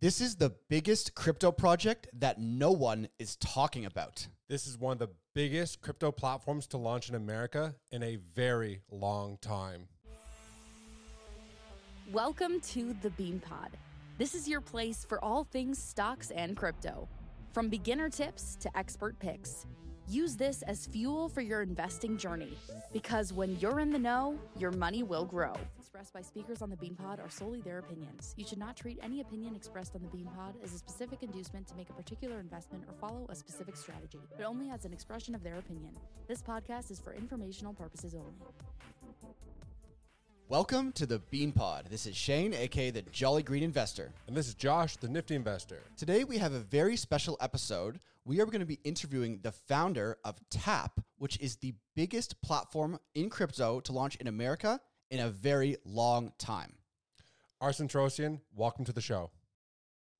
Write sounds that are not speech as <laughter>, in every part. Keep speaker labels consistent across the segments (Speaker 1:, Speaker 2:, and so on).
Speaker 1: This is the biggest crypto project that no one is talking about.
Speaker 2: This is one of the biggest crypto platforms to launch in America in a very long time.
Speaker 3: Welcome to the Bean Pod. This is your place for all things stocks and crypto. From beginner tips to expert picks, use this as fuel for your investing journey. Because when you're in the know, your money will grow. Expressed by speakers on the Beanpod are solely their opinions. You should not treat any opinion expressed on the Beanpod as a specific inducement to make a particular investment or follow a specific strategy, but only as an expression of their opinion. This podcast is for informational purposes only.
Speaker 1: Welcome to the Beanpod. This is Shane, aka the Jolly Green Investor.
Speaker 2: And this is Josh, the Nifty Investor.
Speaker 1: Today we have a very special episode. We are going to be interviewing the founder of Tap, which is the biggest platform in crypto to launch in America in a very long time.
Speaker 2: Arsen Torosian, welcome to the show.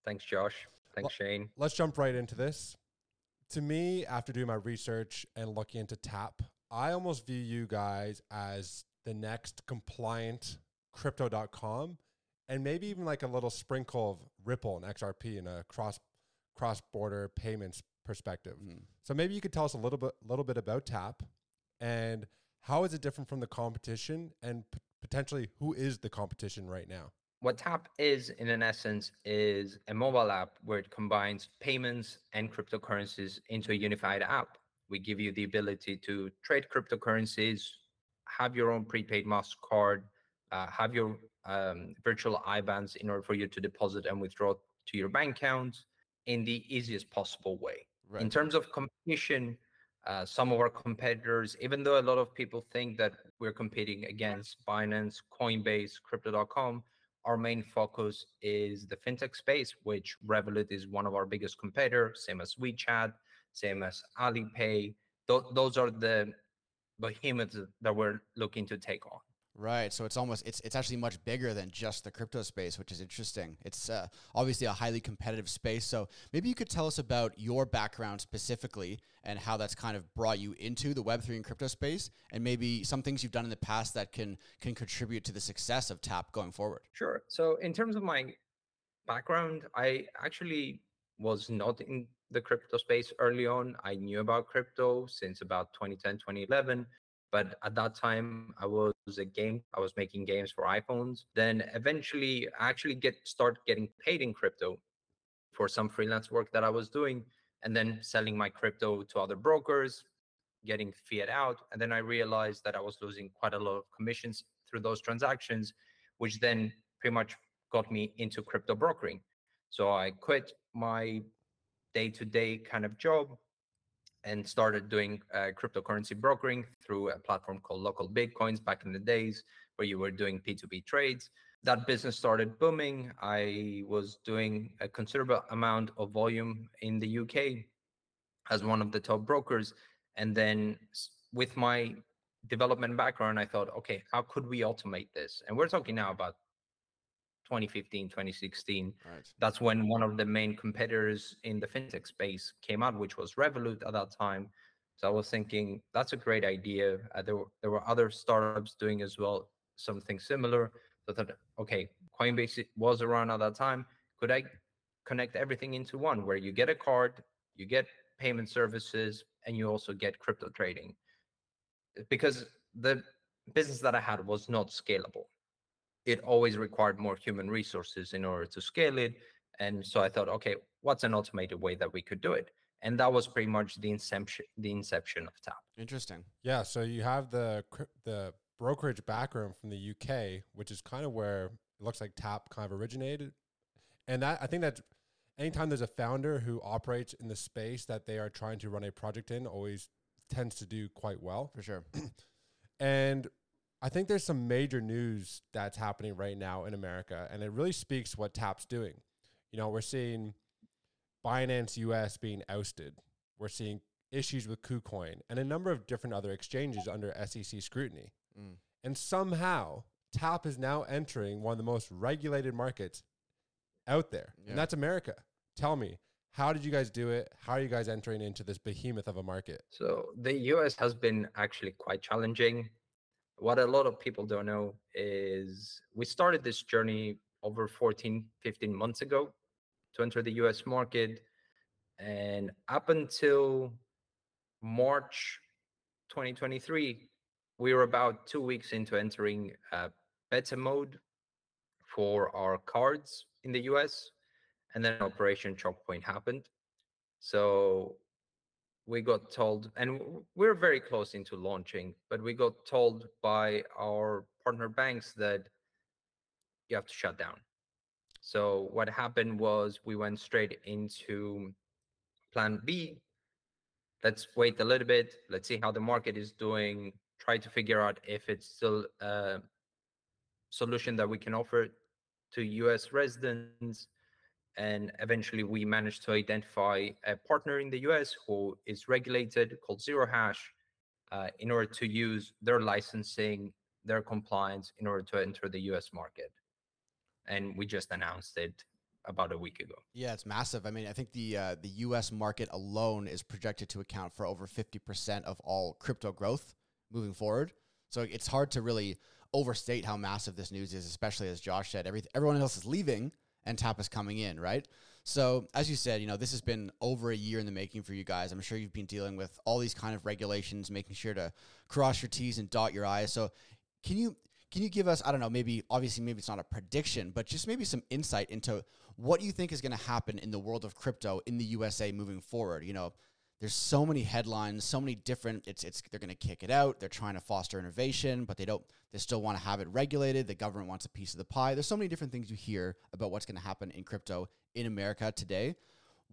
Speaker 4: Thanks, Josh. Thanks, Shane.
Speaker 2: Let's jump right into this. To me, after doing my research and looking into Tap, I almost view you guys as the next compliant crypto.com and maybe even like a little sprinkle of Ripple and XRP in a cross cross border payments perspective.
Speaker 1: Mm.
Speaker 2: So maybe you could tell us a little bit little bit about Tap and how is it different from the competition and p- potentially who is the competition right now?
Speaker 4: What Tap is, in an essence, is a mobile app where it combines payments and cryptocurrencies into a unified app. We give you the ability to trade cryptocurrencies, have your own prepaid Mastercard, uh, have your um, virtual IBANs in order for you to deposit and withdraw to your bank account in the easiest possible way.
Speaker 1: Right.
Speaker 4: In terms of competition, uh, some of our competitors, even though a lot of people think that we're competing against Binance, Coinbase, Crypto.com, our main focus is the fintech space, which Revolut is one of our biggest competitors, same as WeChat, same as Alipay. Th- those are the behemoths that we're looking to take on.
Speaker 1: Right. So it's almost it's it's actually much bigger than just the crypto space, which is interesting. It's uh, obviously a highly competitive space. So maybe you could tell us about your background specifically and how that's kind of brought you into the Web three and crypto space, and maybe some things you've done in the past that can can contribute to the success of Tap going forward.
Speaker 4: Sure. So, in terms of my background, I actually was not in the crypto space early on. I knew about crypto since about 2010, 2011. But at that time, I was a game. I was making games for iPhones. Then eventually, I actually get start getting paid in crypto for some freelance work that I was doing, and then selling my crypto to other brokers, getting fiat out. And then I realized that I was losing quite a lot of commissions through those transactions, which then pretty much got me into crypto brokering. So I quit my day to day kind of job and started doing uh, cryptocurrency brokering through a platform called Local Bitcoins back in the days where you were doing P2P trades. That business started booming. I was doing a considerable amount of volume in the UK as one of the top brokers. And then with my development background, I thought, okay, how could we automate this? And we're talking now about 2015, 2016
Speaker 1: Right.
Speaker 4: that's when one of the main competitors in the fintech space came out, which was Revolut at that time. So I was thinking that's a great idea. Uh, there, were, there were other startups doing as well something similar. So I thought, okay, Coinbase was around at that time. Could I connect everything into one where you get a card, you get payment services, and you also get crypto trading? Because the business that I had was not scalable it always required more human resources in order to scale it. And so I thought, okay, what's an automated way that we could do it? And that was pretty much the inception, the inception of Tap.
Speaker 1: Interesting.
Speaker 2: Yeah, so you have the the brokerage background from the UK, which is kind of where it looks like Tap kind of originated. And that I think that anytime there's a founder who operates in the space that they are trying to run a project in, always tends to do quite well.
Speaker 1: For sure. <clears throat>
Speaker 2: And I think there's some major news that's happening right now in America, and it really speaks what Tap's doing. You know, we're seeing Binance US being ousted. We're seeing issues with KuCoin and a number of different other exchanges under SEC scrutiny.
Speaker 1: Mm.
Speaker 2: And somehow, Tap is now entering one of the most regulated markets out there,
Speaker 1: Yeah.
Speaker 2: and that's America. Tell me, how did you guys do it? How are you guys entering into this behemoth of a market?
Speaker 4: So the US has been actually quite challenging. What a lot of people don't know is we started this journey over 14, 15 months ago. to enter the US market. And up until March 2023, we were about two weeks into entering uh, beta mode for our cards in the US. And then Operation Choke Point happened. So we got told, and we're very close into launching, but we got told by our partner banks that you have to shut down. So what happened was we went straight into plan B. Let's wait a little bit. Let's see how the market is doing. Try to figure out if it's still a solution that we can offer to US residents. And eventually we managed to identify a partner in the US who is regulated called Zero Hash uh, in order to use their licensing, their compliance in order to enter the US market. And we just announced it about a week ago.
Speaker 1: Yeah, it's massive. I mean, I think the uh, the U.S. market alone is projected to account for over fifty percent of all crypto growth moving forward. So it's hard to really overstate how massive this news is, especially as Josh said, every, everyone else is leaving and Tap is coming in, right? So as you said, you know, this has been over a year in the making for you guys. I'm sure you've been dealing with all these kind of regulations, making sure to cross your T's and dot your I's. So can you can you give us, I don't know, maybe obviously maybe it's not a prediction, but just maybe some insight into what you think is going to happen in the world of crypto in the USA moving forward? You know, there's so many headlines, so many different. It's it's they're going to kick it out. They're trying to foster innovation, but they don't. They still want to have it regulated. The government wants a piece of the pie. There's so many different things you hear about what's going to happen in crypto in America today.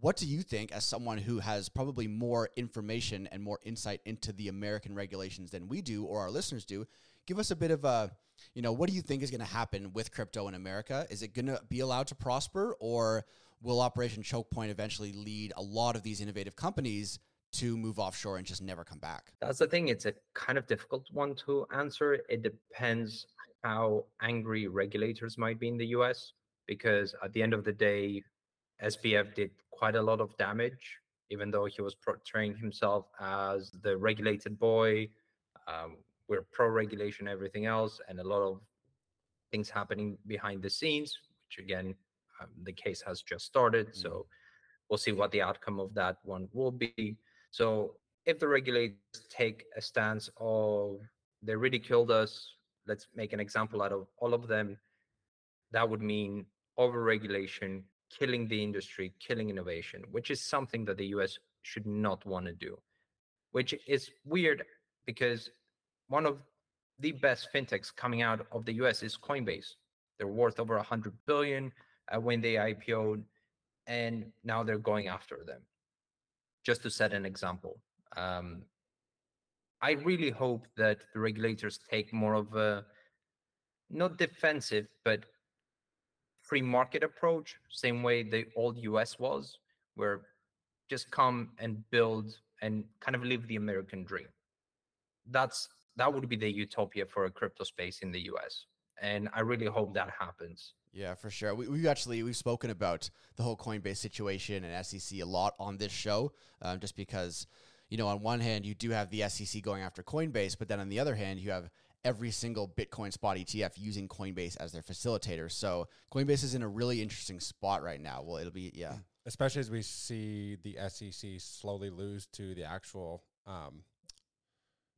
Speaker 1: What do you think, as someone who has probably more information and more insight into the American regulations than we do or our listeners do? Give us a bit of a, you know, what do you think is going to happen with crypto in America? Is it going to be allowed to prosper, or will Operation Choke Point eventually lead a lot of these innovative companies to move offshore and just never come back?
Speaker 4: That's the thing. It's a kind of difficult one to answer. It depends how angry regulators might be in the US, because at the end of the day, SBF did quite a lot of damage, even though he was portraying himself as the regulated boy. Um, we're pro regulation, everything else, and a lot of things happening behind the scenes, which again, um, the case has just started. Mm-hmm. So we'll see what the outcome of that one will be. So if the regulators take a stance of they ridiculed us, let's make an example out of all of them, that would mean overregulation, killing the industry, killing innovation, which is something that the US should not want to do. Which is weird because one of the best fintechs coming out of the US is Coinbase. They're worth over 100 billion uh, when they IPO'd, and now they're going after them. Just to set an example. Um, I really hope that the regulators take more of a not defensive, but free market approach, same way the old US was, where just come and build and kind of live the American dream. That's that would be the utopia for a crypto space in the US. And I really hope that happens.
Speaker 1: Yeah, for sure. We, we actually we've spoken about the whole Coinbase situation and SEC a lot on this show, um, just because you know on one hand you do have the SEC going after Coinbase, but then on the other hand you have every single Bitcoin spot ETF using Coinbase as their facilitator. So Coinbase is in a really interesting spot right now. Well, it'll be yeah, <clears throat>
Speaker 2: especially as we see the SEC slowly lose to the actual um,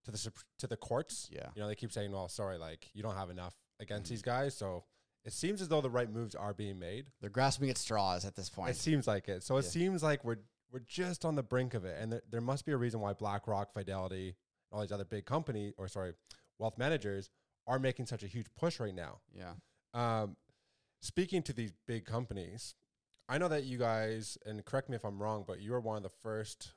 Speaker 2: to the to the courts.
Speaker 1: Yeah,
Speaker 2: you know they keep saying, "Well, sorry, like you don't have enough against mm-hmm. these guys." So it seems as though the right moves are being made.
Speaker 1: They're grasping at straws at this point.
Speaker 2: It seems like it. So yeah. it seems like we're we're just on the brink of it, and there, there must be a reason why BlackRock, Fidelity, all these other big companies, or sorry, wealth managers, are making such a huge push right now.
Speaker 1: Yeah.
Speaker 2: Um, speaking to these big companies, I know that you guys, and correct me if I'm wrong, but you were one of the first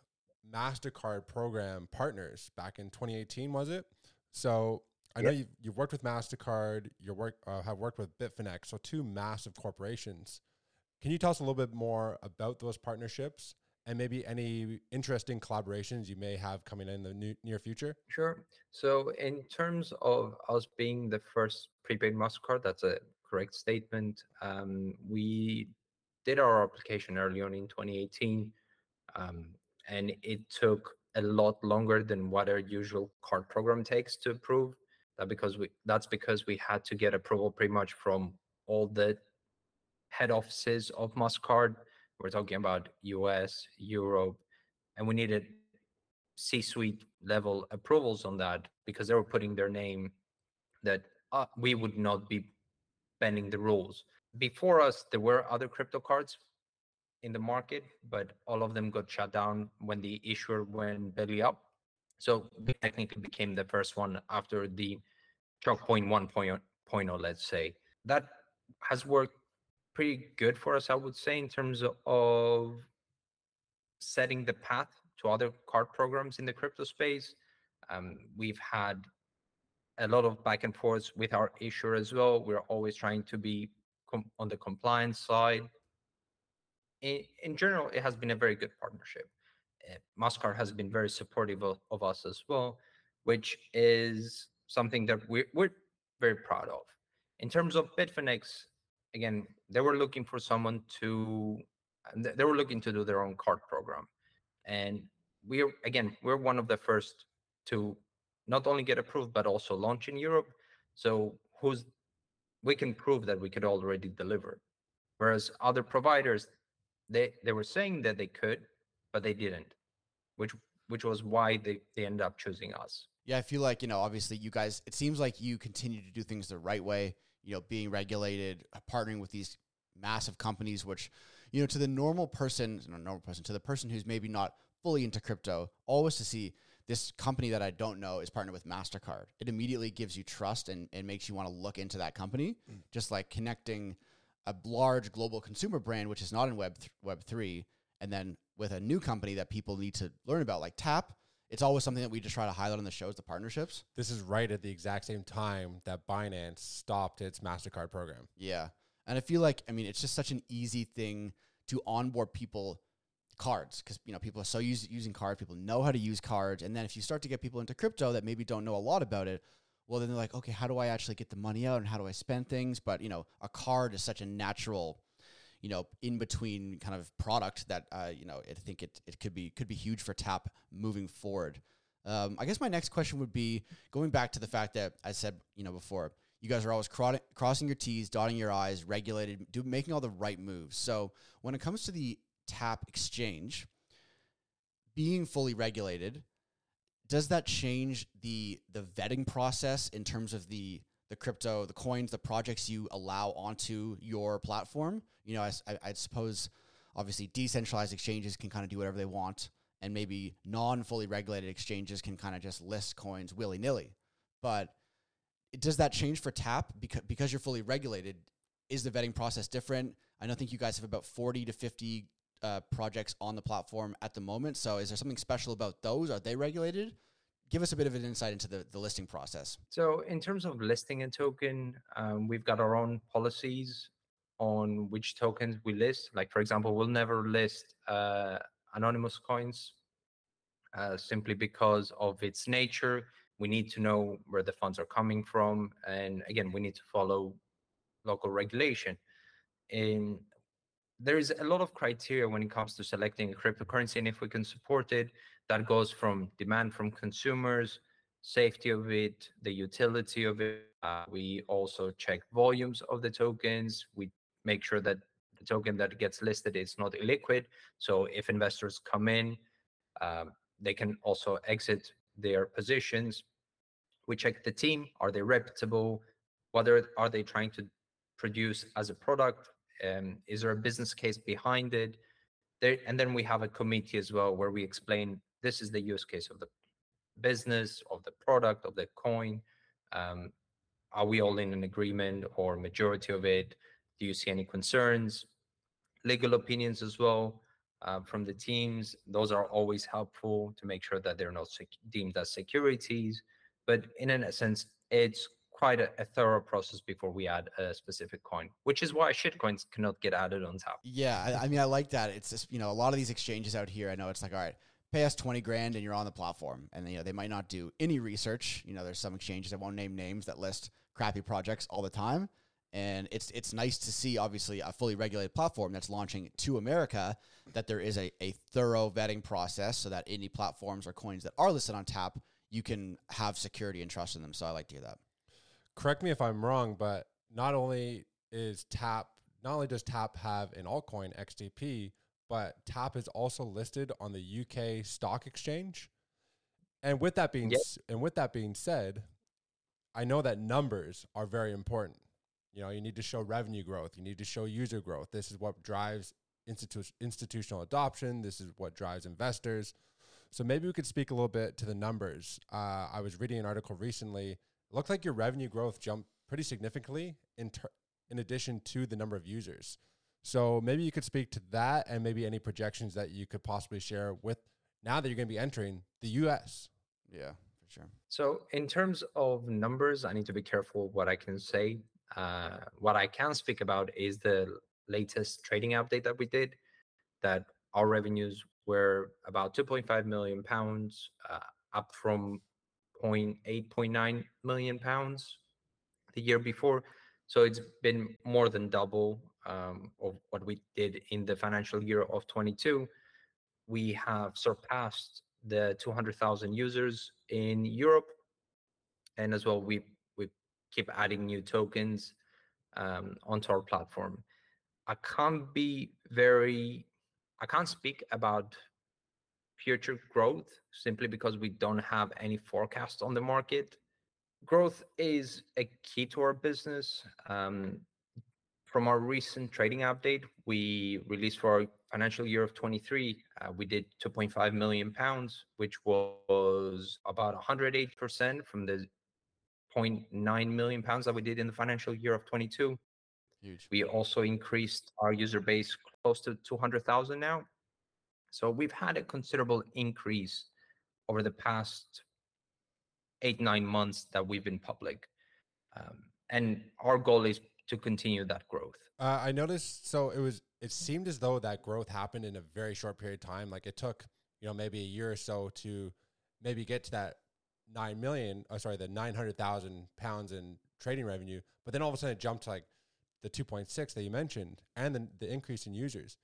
Speaker 2: MasterCard program partners back in 2018, was it? So I know you've, you've worked with MasterCard, you work, uh, have worked with Bitfinex, so two massive corporations. Can you tell us a little bit more about those partnerships and maybe any interesting collaborations you may have coming in the new, near future?
Speaker 4: Sure. So, in terms of us being the first prepaid MasterCard, that's a correct statement. Um, we did our application early on in 2018. Um, and it took a lot longer than what our usual card program takes to approve. That because we that's because we had to get approval pretty much from all the head offices of Mastercard We're talking about US, Europe, and we needed C-suite level approvals on that because they were putting their name that uh, we would not be bending the rules. Before us, there were other crypto cards in the market, but all of them got shut down when the issuer went belly up. So we technically became the first one after the choke point 1.0, let's say. That has worked pretty good for us, I would say, in terms of setting the path to other card programs in the crypto space. Um, we've had a lot of back and forth with our issuer as well. We're always trying to be com- on the compliance side. In, in general, it has been a very good partnership. Uh, has been very supportive of, of, us as well, which is something that we're, we're very proud of. In terms of Bitfinex, again, they were looking for someone to, they were looking to do their own card program. And we're, again, we're one of the first to not only get approved, but also launch in Europe. So who's, we can prove that we could already deliver. Whereas other providers, they, they were saying that they could, but they didn't, which which was why they, they ended up choosing us.
Speaker 1: Yeah, I feel like, you know, obviously you guys, it seems like you continue to do things the right way, you know, being regulated, uh, partnering with these massive companies, which, you know, to the normal person, not normal person, to the person who's maybe not fully into crypto, always to see this company that I don't know is partnered with MasterCard. It immediately gives you trust and, and makes you want to look into that company, mm. just like connecting a large global consumer brand, which is not in Web, th- Web 3, and then with a new company that people need to learn about, like Tap, it's always something that we just try to highlight on the shows, the partnerships.
Speaker 2: This is right at the exact same time that Binance stopped its MasterCard program.
Speaker 1: Yeah. And I feel like, I mean, it's just such an easy thing to onboard people cards because you know people are so used to using cards people know how to use cards and then if you start to get people into crypto that maybe don't know a lot about it well then they're like okay how do i actually get the money out and how do i spend things but you know a card is such a natural you know, in between kind of product that uh, you know, I think it it could be could be huge for Tap moving forward. Um, I guess my next question would be going back to the fact that I said, you know, before you guys are always cro- crossing your T's, dotting your I's, regulated, do, making all the right moves. So when it comes to the Tap exchange being fully regulated, does that change the the vetting process in terms of the the crypto, the coins, the projects you allow onto your platform. You know, I, I, suppose obviously decentralized exchanges can kind of do whatever they want, and maybe non fully regulated exchanges can kind of just list coins willy nilly. But does that change for Tap because because you're fully regulated? Is the vetting process different? I don't think you guys have about forty to fifty uh, projects on the platform at the moment. So, is there something special about those? Are they regulated? give us a bit of an insight into the, the listing process.
Speaker 4: So, in terms of listing a token, um, we've got our own policies on which tokens we list. Like, for example, we'll never list uh, anonymous coins uh, simply because of its nature. We need to know where the funds are coming from. And again, we need to follow local regulation. In there is a lot of criteria when it comes to selecting a cryptocurrency and if we can support it that goes from demand from consumers safety of it the utility of it uh, we also check volumes of the tokens we make sure that the token that gets listed is not illiquid so if investors come in um, they can also exit their positions we check the team are they reputable what are, are they trying to produce as a product um, is there a business case behind it? There, and then we have a committee as well where we explain this is the use case of the business, of the product, of the coin. Um, are we all in an agreement or majority of it? Do you see any concerns? Legal opinions as well uh, from the teams. Those are always helpful to make sure that they're not sec- deemed as securities. But in a sense, it's quite a, a, thorough process before we add a specific coin, which is why shitcoins cannot get added on top.
Speaker 1: Yeah, I, I mean, I like that. It's just you know a lot of these exchanges out here. I know it's like all right, pay us 20 grand and you're on the platform. And you know, they might not do any research. You know, there's some exchanges I won't name names that list crappy projects all the time. And it's it's nice to see obviously a fully regulated platform that's launching to America that there is a, a thorough vetting process so that any platforms or coins that are listed on tap, you can have security and trust in them. So I like to hear that
Speaker 2: correct me if I'm wrong, but not only is Tap, not only does Tap have an altcoin XTP, but Tap is also listed on the UK Stock Exchange. And with that being
Speaker 4: Yep.
Speaker 2: s- and with that being said, I know that numbers are very important. You know, you need to show revenue growth, you need to show user growth. This is what drives institu- institutional adoption. This is what drives investors. So maybe we could speak a little bit to the numbers. Uh, I was reading an article recently. It looked like your revenue growth jumped pretty significantly in ter- in addition to the number of users. So maybe you could speak to that and maybe any projections that you could possibly share with now that you're going to be entering the US.
Speaker 1: Yeah, for sure.
Speaker 4: So, in terms of numbers, I need to be careful what I can say. Uh, what I can speak about is the latest trading update that we did. That our revenues were about 2.5 million pounds, uh, up from 0.8.9 million pounds the year before. So it's been more than double um, of what we did in the financial year of 22 we have surpassed the 200,000 users in Europe, and as well we we keep adding new tokens um, onto our platform. I can't be very, I can't speak about future growth simply because we don't have any forecast on the market. Growth is a key to our business. Um, from our recent trading update, we released for our financial year of 23, uh, we did 2.5 million pounds, which was about 108% from the 0.9 million pounds that we did in the financial year of 22.
Speaker 1: Huge.
Speaker 4: We also increased our user base close to 200,000 now. So we've had a considerable increase over the past eight, nine months that we've been public. Um, and our goal is to continue that growth.
Speaker 2: Uh, I noticed. So it was. It seemed as though that growth happened in a very short period of time. Like it took, you know, maybe a year or so to maybe get to that nine million. Oh, sorry, the nine hundred thousand pounds in trading revenue. But then all of a sudden it jumped to like the two point six that you mentioned, and then the increase in users.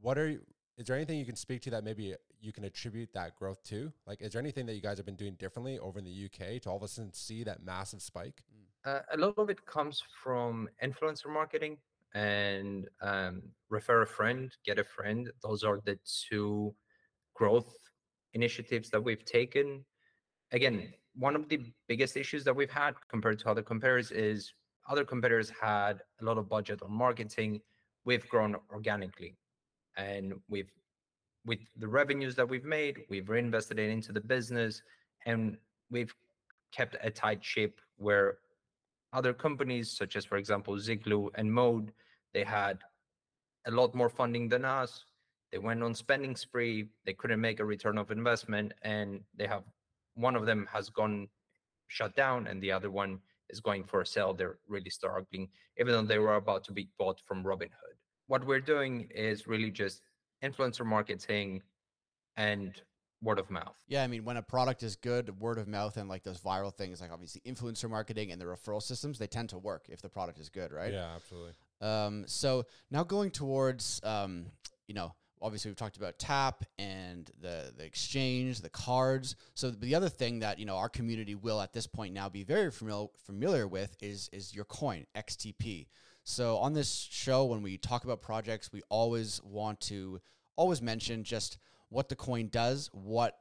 Speaker 2: What are you? Is there anything you can speak to that maybe you can attribute that growth to? Like, is there anything that you guys have been doing differently over in the UK to all of a sudden see that massive spike?
Speaker 4: Uh, a lot of it comes from influencer marketing and um, refer a friend, get a friend. Those are the two growth initiatives that we've taken. Again, one of the biggest issues that we've had compared to other competitors is other competitors had a lot of budget on marketing. We've grown organically, and we've with the revenues that we've made, we've reinvested it into the business, and we've kept a tight ship where other companies such as for example ziglu and mode they had a lot more funding than us they went on spending spree they couldn't make a return of investment and they have one of them has gone shut down and the other one is going for a sale they're really struggling even though they were about to be bought from robinhood what we're doing is really just influencer marketing and word of mouth
Speaker 1: Yeah, I mean, when a product is good, word of mouth and like those viral things, like obviously influencer marketing and the referral systems, they tend to work if the product is good, right?
Speaker 2: Yeah, absolutely.
Speaker 1: Um, so now going towards, um, you know, obviously we've talked about tap and the the exchange, the cards. So the other thing that you know our community will at this point now be very familiar familiar with is is your coin XTP. So on this show, when we talk about projects, we always want to always mention just what the coin does, what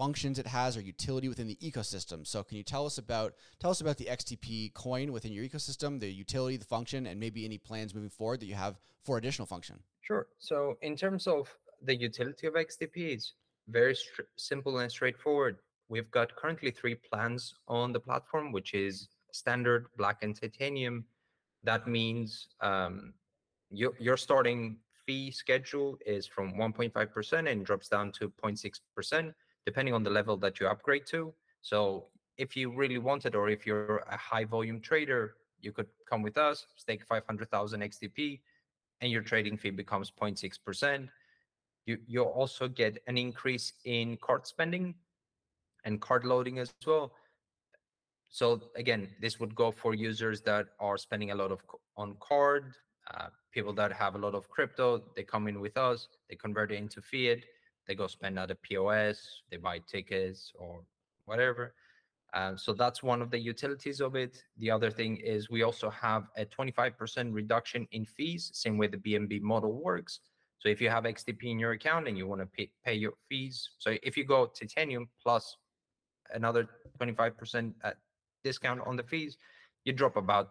Speaker 1: functions it has or utility within the ecosystem. So can you tell us about tell us about the XTP coin within your ecosystem, the utility, the function, and maybe any plans moving forward that you have for additional function?
Speaker 4: Sure. So, in terms of the utility of XTP, it's very simple and straightforward. We've got currently three plans on the platform, which is standard, black, and titanium. That means um, your, your starting fee schedule is from 1.5% and drops down to 0.6%, depending on the level that you upgrade to. So, if you really wanted, or if you're a high volume trader, you could come with us, stake 500,000 XTP, and your trading fee becomes 0.6%. You, you'll also get an increase in card spending and card loading as well. So again, this would go for users that are spending a lot of on card, uh, people that have a lot of crypto. They come in with us, they convert it into fiat, they go spend at a POS, they buy tickets or whatever. Um, so that's one of the utilities of it. The other thing is we also have a 25% reduction in fees, same way the BNB model works. So if you have XTP in your account and you want to pay, pay your fees, so if you go Titanium plus another 25% discount on the fees, you drop about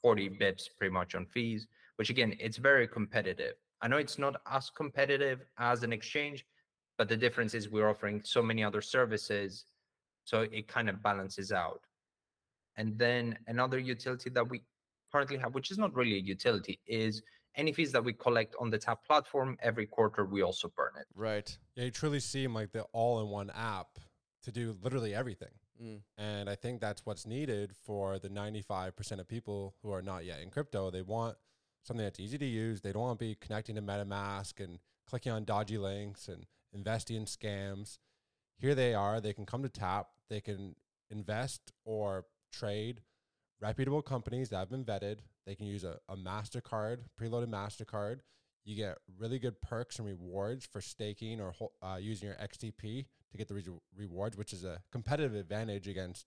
Speaker 4: 40 bips pretty much on fees, which again, it's very competitive. I know it's not as competitive as an exchange, but the difference is we're offering so many other services. So it kind of balances out. And then another utility that we currently have, which is not really a utility, is any fees that we collect on the Tap platform every quarter, we also burn it.
Speaker 1: Right.
Speaker 2: Yeah, you truly seem like the all in one app to do literally everything.
Speaker 1: Mm.
Speaker 2: And I think that's what's needed for the 95% of people who are not yet in crypto. They want something that's easy to use. They don't want to be connecting to MetaMask and clicking on dodgy links and investing in scams. Here they are. They can come to Tap. They can invest or trade reputable companies that have been vetted. They can use a, a MasterCard, preloaded MasterCard. You get really good perks and rewards for staking or uh, using your XTP to get the re- rewards, which is a competitive advantage against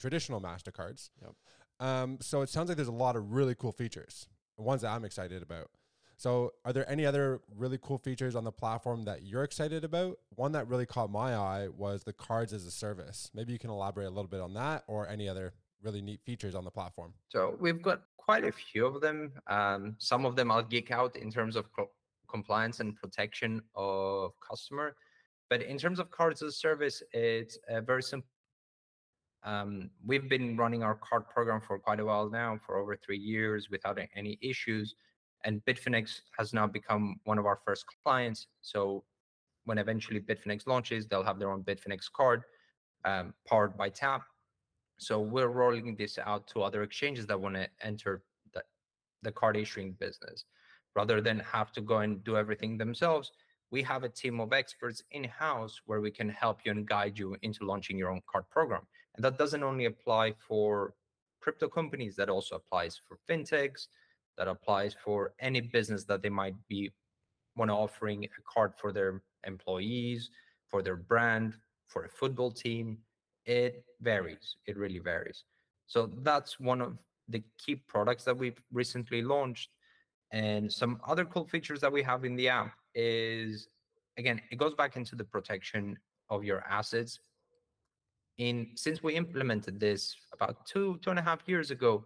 Speaker 2: traditional MasterCards.
Speaker 1: Yep.
Speaker 2: Um, so it sounds like there's a lot of really cool features, ones that I'm excited about. So, are there any other really cool features on the platform that you're excited about? One that really caught my eye was the cards as a service. Maybe you can elaborate a little bit on that or any other really neat features on the platform.
Speaker 4: So, we've got quite a few of them. Um, some of them I'll geek out in terms of co- compliance and protection of customer. But in terms of cards as a service, it's uh, very simple. Um, we've been running our card program for quite a while now, for over three years without any issues. And Bitfinex has now become one of our first clients. So when eventually Bitfinex launches, they'll have their own Bitfinex card um, powered by Tap. So we're rolling this out to other exchanges that want to enter the, the card issuing business. Rather than have to go and do everything themselves, we have a team of experts in house where we can help you and guide you into launching your own card program. And that doesn't only apply for crypto companies, that also applies for fintechs, that applies for any business that they might be want offering a card for their employees, for their brand, for a football team. It varies. It really varies. So that's one of the key products that we've recently launched. And some other cool features that we have in the app is again, it goes back into the protection of your assets. In since we implemented this about two, two and a half years ago,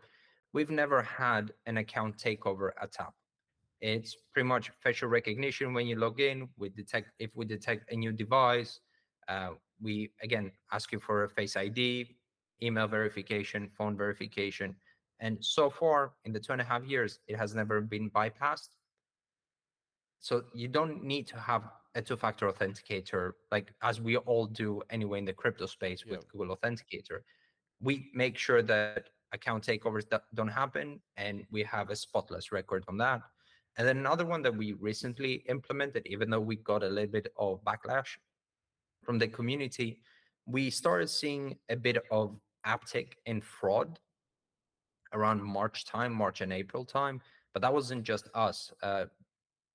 Speaker 4: we've never had an account takeover at Tap. It's pretty much facial recognition when you log in. We detect if we detect a new device, uh, we again ask you for a face ID, email verification, phone verification, and so far in the two and a half years, it has never been bypassed. So you don't need to have a two-factor authenticator like as we all do anyway in the crypto space with Google Authenticator. We make sure that account takeovers that don't happen and we have a spotless record on that. And then another one that we recently implemented even though we got a little bit of backlash from the community we started seeing a bit of uptick in fraud around march time march and april time but that wasn't just us. Uh,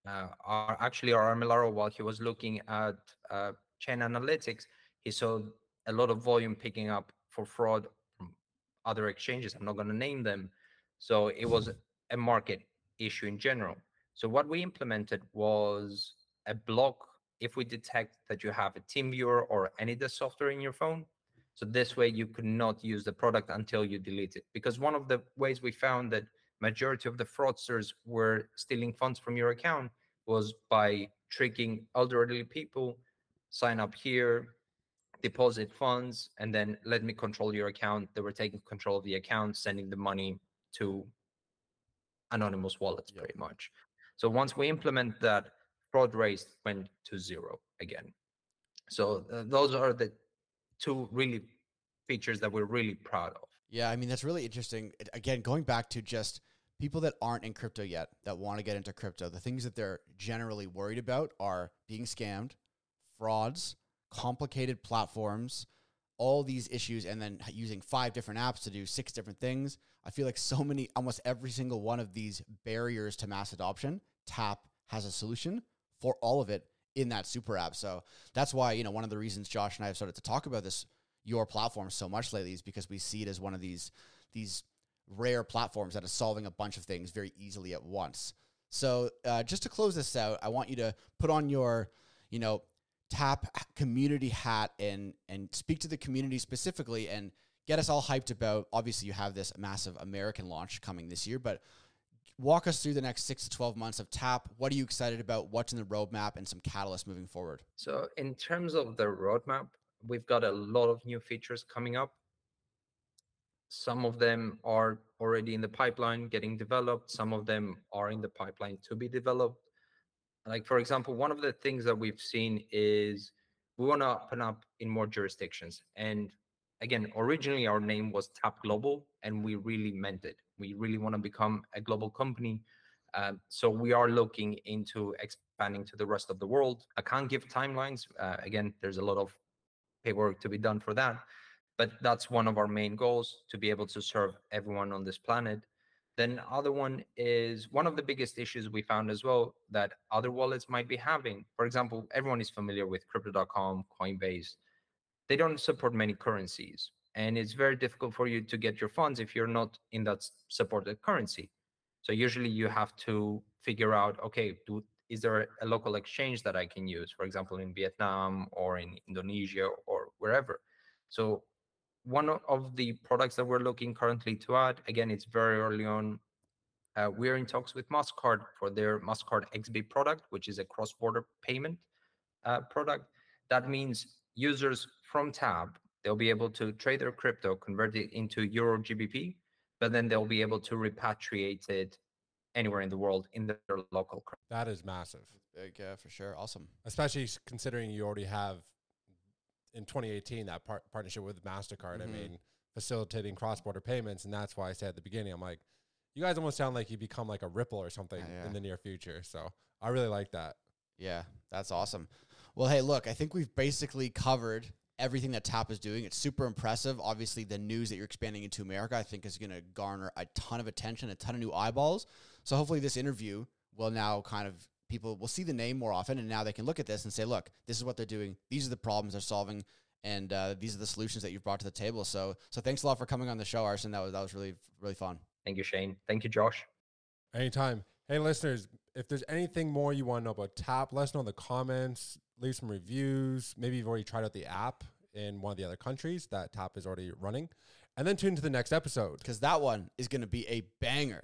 Speaker 4: uh, our, actually our MLRO, while he was looking at uh, chain analytics he saw a lot of volume picking up for fraud other exchanges. I'm not going to name them. So it was a market issue in general. So what we implemented was a block if we detect that you have a TeamViewer or any of the software in your phone. So this way you could not use the product until you delete it. Because one of the ways we found that majority of the fraudsters were stealing funds from your account was by tricking elderly people sign up here deposit funds and then let me control your account. They were taking control of the account, sending the money to anonymous wallets yep. pretty much. So once we implement that, fraud rate went to zero again. So uh, those are the two really features that we're really proud of.
Speaker 1: Yeah, I mean that's really interesting. Again, going back to just people that aren't in crypto yet that want to get into crypto, the things that they're generally worried about are being scammed, frauds, complicated platforms, all these issues, and then using five different apps to do six different things. I feel like so many, almost every single one of these barriers to mass adoption, Tap has a solution for all of it in that super app. So that's why, you know, one of the reasons Josh and I have started to talk about this, your platform so much lately is because we see it as one of these, these rare platforms that is solving a bunch of things very easily at once. So uh, just to close this out, I want you to put on your, you know, tap community hat and and speak to the community specifically and get us all hyped about. Obviously, you have this massive American launch coming this year, but walk us through the next six to 12 months of TAP. What are you excited about? What's in the roadmap and some catalysts moving forward?
Speaker 4: So, in terms of the roadmap, we've got a lot of new features coming up. Some of them are already in the pipeline getting developed, some of them are in the pipeline to be developed. Like, for example, one of the things that we've seen is we want to open up in more jurisdictions. And again, originally our name was Tap Global, and we really meant it. We really want to become a global company. Um, so we are looking into expanding to the rest of the world. I can't give timelines. Uh, again, there's a lot of paperwork to be done for that, but that's one of our main goals to be able to serve everyone on this planet. Then other one is one of the biggest issues we found as well that other wallets might be having. For example, everyone is familiar with crypto.com, Coinbase. They don't support many currencies and it's very difficult for you to get your funds if you're not in that supported currency so usually you have to figure out okay do, is there a local exchange that i can use for example in vietnam or in indonesia or wherever so one of the products that we're looking currently to add again it's very early on uh, we're in talks with mastercard for their mastercard xb product which is a cross-border payment uh, product that means users from Tap they'll be able to trade their crypto, convert it into Euro GBP, but then they'll be able to repatriate it anywhere in the world in their local currency.
Speaker 2: That is massive.
Speaker 1: Big, yeah, for sure. Awesome.
Speaker 2: Especially considering you already have in 2018 that par- partnership with Mastercard. Mm-hmm. I mean, facilitating cross-border payments, and that's why I said at the beginning, I'm like, you guys almost sound like you become like a Ripple or something yeah, yeah. in the near future. So I really like that.
Speaker 1: Yeah, that's awesome. Well, hey, look, I think we've basically covered everything that Tap is doing. It's super impressive. Obviously, the news that you're expanding into America, I think, is going to garner a ton of attention, a ton of new eyeballs. So hopefully, this interview will now kind of people will see the name more often, and now they can look at this and say, "Look, this is what they're doing. These are the problems they're solving." And uh, these are the solutions that you've brought to the table. So, so thanks a lot for coming on the show, Arsen. That was that was really really fun.
Speaker 4: Thank you, Shane. Thank you, Josh.
Speaker 2: Anytime. Hey, listeners, if there's anything more you want to know about Tap, let us know in the comments. Leave some reviews. Maybe you've already tried out the app in one of the other countries that Tap is already running. And then tune to the next episode.
Speaker 1: Because that one is going to be a banger.